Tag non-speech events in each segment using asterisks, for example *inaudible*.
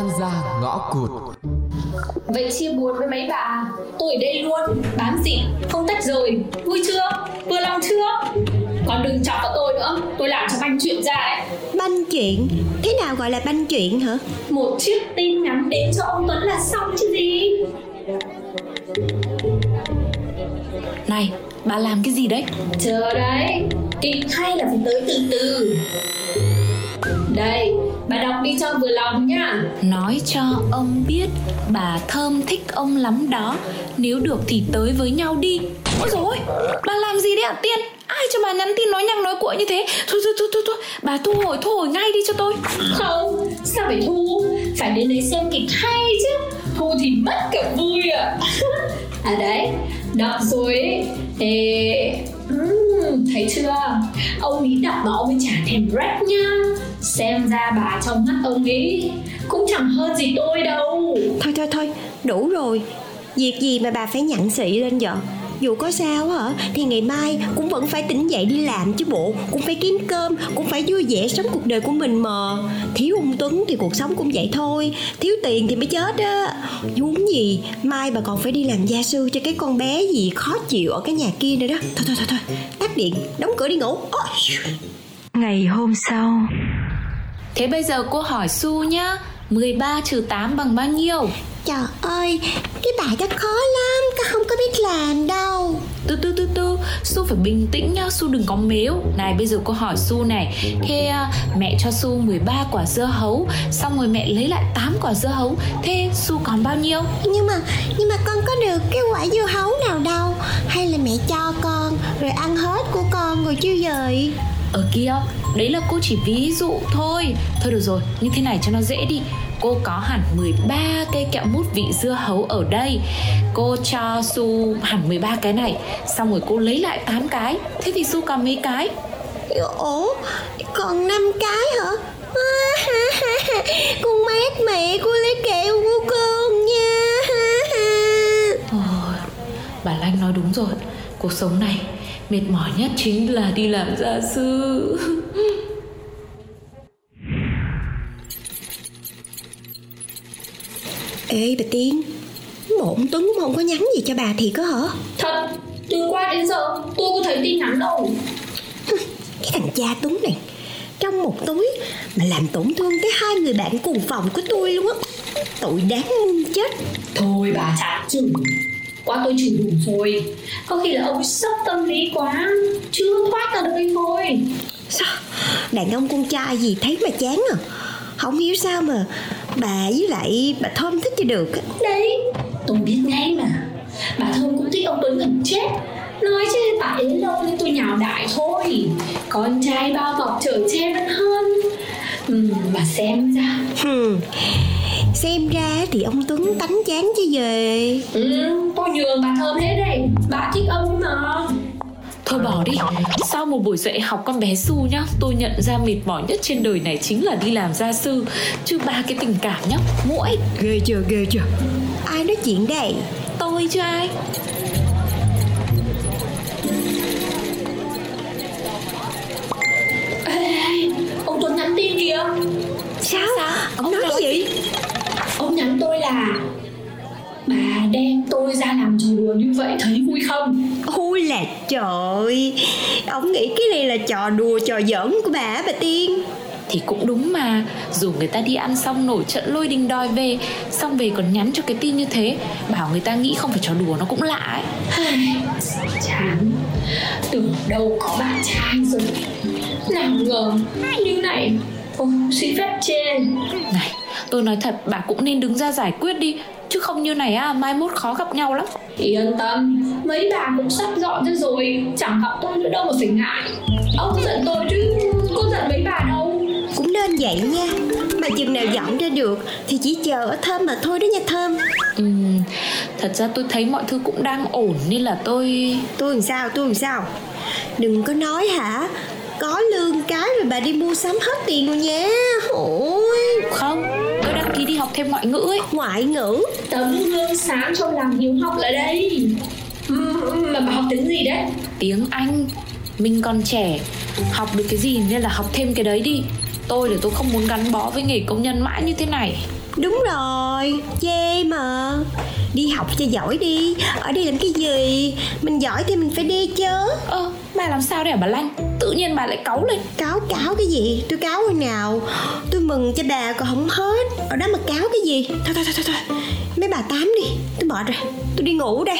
oan gia ngõ cụt. Vậy chia buồn với mấy bà Tôi ở đây luôn Bám dịt Không tách rời. Vui chưa? Vừa lòng chưa? Còn đừng chọc vào tôi nữa. Tôi làm cho banh chuyện ra đấy Banh chuyện? Thế nào gọi là banh chuyện hả? Một chiếc tin nhắn đến cho ông Tuấn là xong chứ gì? Này, bà làm cái gì đấy? Chờ đấy. Kịch hay là phải tới từ từ Đây Bà đọc đi cho vừa lòng nhá Nói cho ông biết bà Thơm thích ông lắm đó. Nếu được thì tới với nhau đi. Ôi dồi ôi, bà làm gì đấy ạ Tiên? Ai cho bà nhắn tin nói nhăng nói cuội như thế? Thôi thôi thôi thôi, thôi. bà thu hồi thu hồi ngay đi cho tôi. Không Sao phải thu? Phải đến đấy xem kịch hay chứ. Thu thì mất cả vui à *laughs* À đấy Đọc rồi ấy. Ê, uhm, Thấy chưa? Ông ấy đọc mà ông ấy chả thèm rap nha Xem ra bà trong mắt ông ấy Cũng chẳng hơn gì tôi đâu. Thôi thôi thôi Đủ rồi. Việc gì mà bà phải nhặn xị lên vậy dù có sao hả thì ngày mai cũng vẫn phải tỉnh dậy đi làm chứ bộ. Cũng phải kiếm cơm cũng phải vui vẻ sống cuộc đời của mình mà. Thiếu ông tuấn thì cuộc sống cũng vậy thôi. Thiếu tiền thì mới chết á. Huống gì mai bà còn phải đi làm gia sư cho cái con bé gì khó chịu ở cái nhà kia nữa đó. Thôi thôi thôi thôi tắt điện đóng cửa đi ngủ. Ngày hôm sau Thế bây giờ cô hỏi Su nhá. 13 trừ 8 bằng bao nhiêu? Trời ơi, cái bài đó khó lắm, con không có biết làm đâu. Từ từ từ từ, Su phải bình tĩnh nhá, Su đừng có mếu. Này bây giờ cô hỏi Su này. Thế à, mẹ cho Su 13 quả dưa hấu Xong rồi mẹ lấy lại 8 quả dưa hấu. Thế Su còn bao nhiêu? Nhưng mà, nhưng mà con có được cái quả dưa hấu nào đâu? Hay là mẹ cho con, rồi ăn hết của con rồi chứ gì Ở kia, đấy là cô chỉ ví dụ thôi. Thôi được rồi, như thế này cho nó dễ đi. Cô có hẳn 13 cây kẹo mút vị dưa hấu ở đây. Cô cho Su hẳn 13 cái này Xong rồi cô lấy lại 8 cái. Thế thì Su còn mấy cái? Ủa, còn 5 cái hả? *laughs* con mát mẹ cô lấy kẹo của con nha. Bà Lanh nói đúng rồi Cuộc sống này mệt mỏi nhất chính là đi làm gia sư. Ê bà Tiên ông Tuấn cũng không có nhắn gì cho bà thiệt có hả? Thật Từ qua đến giờ tôi có thấy tin nhắn đâu. Cái thằng cha Tuấn này Trong một túi Mà làm tổn thương tới hai người bạn cùng phòng của tôi luôn á. Tội đáng muôn chết. Thôi bà chả chừng Quá tôi chửi đủ rồi. Có khi là ông sốc tâm lý quá Chưa thoát ra được hay thôi. Sao? Đàn ông con trai gì thấy mà chán à? Không hiểu sao mà Bà với lại bà Thơm thích cho được Đấy Tôi biết ngay mà. Bà Thơm cũng thích ông Tuấn gần chết. Nói chứ bà ấy lâu nên tôi nhào đại thôi. Con trai bao bọc chở che vẫn hơn. Ừ, Bà xem ra. Hmm. Xem ra thì ông Tuấn tánh chán chứ về ừ, Tôi nhường bà Thơm hết đây Bà thích ông mà. Thôi bỏ đi Sau một buổi dạy học con bé Su nhá Tôi nhận ra mệt mỏi nhất trên đời này chính là đi làm gia sư. Chứ ba cái tình cảm nhá Mũi Ghê chưa ghê chưa. Ai nói chuyện đây? Tôi chứ ai đem tôi ra làm trò đùa như vậy thấy vui không? Ôi là trời. Ông nghĩ cái này là trò đùa trò giỡn của bà bà Tiên? Thì cũng đúng mà. Dù người ta đi ăn xong nổi trận lôi đình đòi về Xong về còn nhắn cho cái tin như thế Bảo người ta nghĩ không phải trò đùa nó cũng lạ ấy. Chán. Tưởng đâu có bạn trai rồi. Nào ngờ như này? Ôi, xin phép trên. Này tôi nói thật bà cũng nên đứng ra giải quyết đi Chứ không như này á mai mốt khó gặp nhau lắm. Yên tâm Mấy bà cũng sắp dọn ra rồi Chẳng gặp tôi nữa đâu mà phải ngại. Ông giận tôi chứ Cô giận mấy bà đâu. Cũng nên vậy nha Mà chừng nào dọn ra được Thì chỉ chờ ở Thơm mà thôi đó nha Thơm. Ừm, Thật ra tôi thấy mọi thứ cũng đang ổn Nên là tôi Tôi làm sao tôi làm sao? Đừng có nói hả? Có lương cái rồi bà đi mua sắm hết tiền rồi nha. Ôi. Không Ký đi học thêm ngoại ngữ ấy. Ngoại ngữ? Tấm gương sáng trong làng hiếu học là đây. Ừm, Mà bà học tiếng gì đấy? Tiếng Anh. Mình còn trẻ. Học được cái gì nên là học thêm cái đấy đi. Tôi là tôi không muốn gắn bó với nghề công nhân mãi như thế này. Đúng rồi, chê mà. Đi học cho giỏi đi. Ở đây làm cái gì? Mình giỏi thì mình phải đi chứ. Ơ, bà làm sao đây hả bà Lanh? Tự nhiên bà lại cáu lên Cáo cáo cái gì Tôi cáo hồi nào Tôi mừng cho bà còn không hết Ở đó mà cáo cái gì Thôi thôi thôi thôi, thôi. Mấy bà tám đi Tôi mệt rồi Tôi đi ngủ đây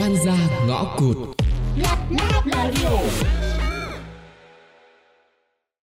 oan gia ngõ cụt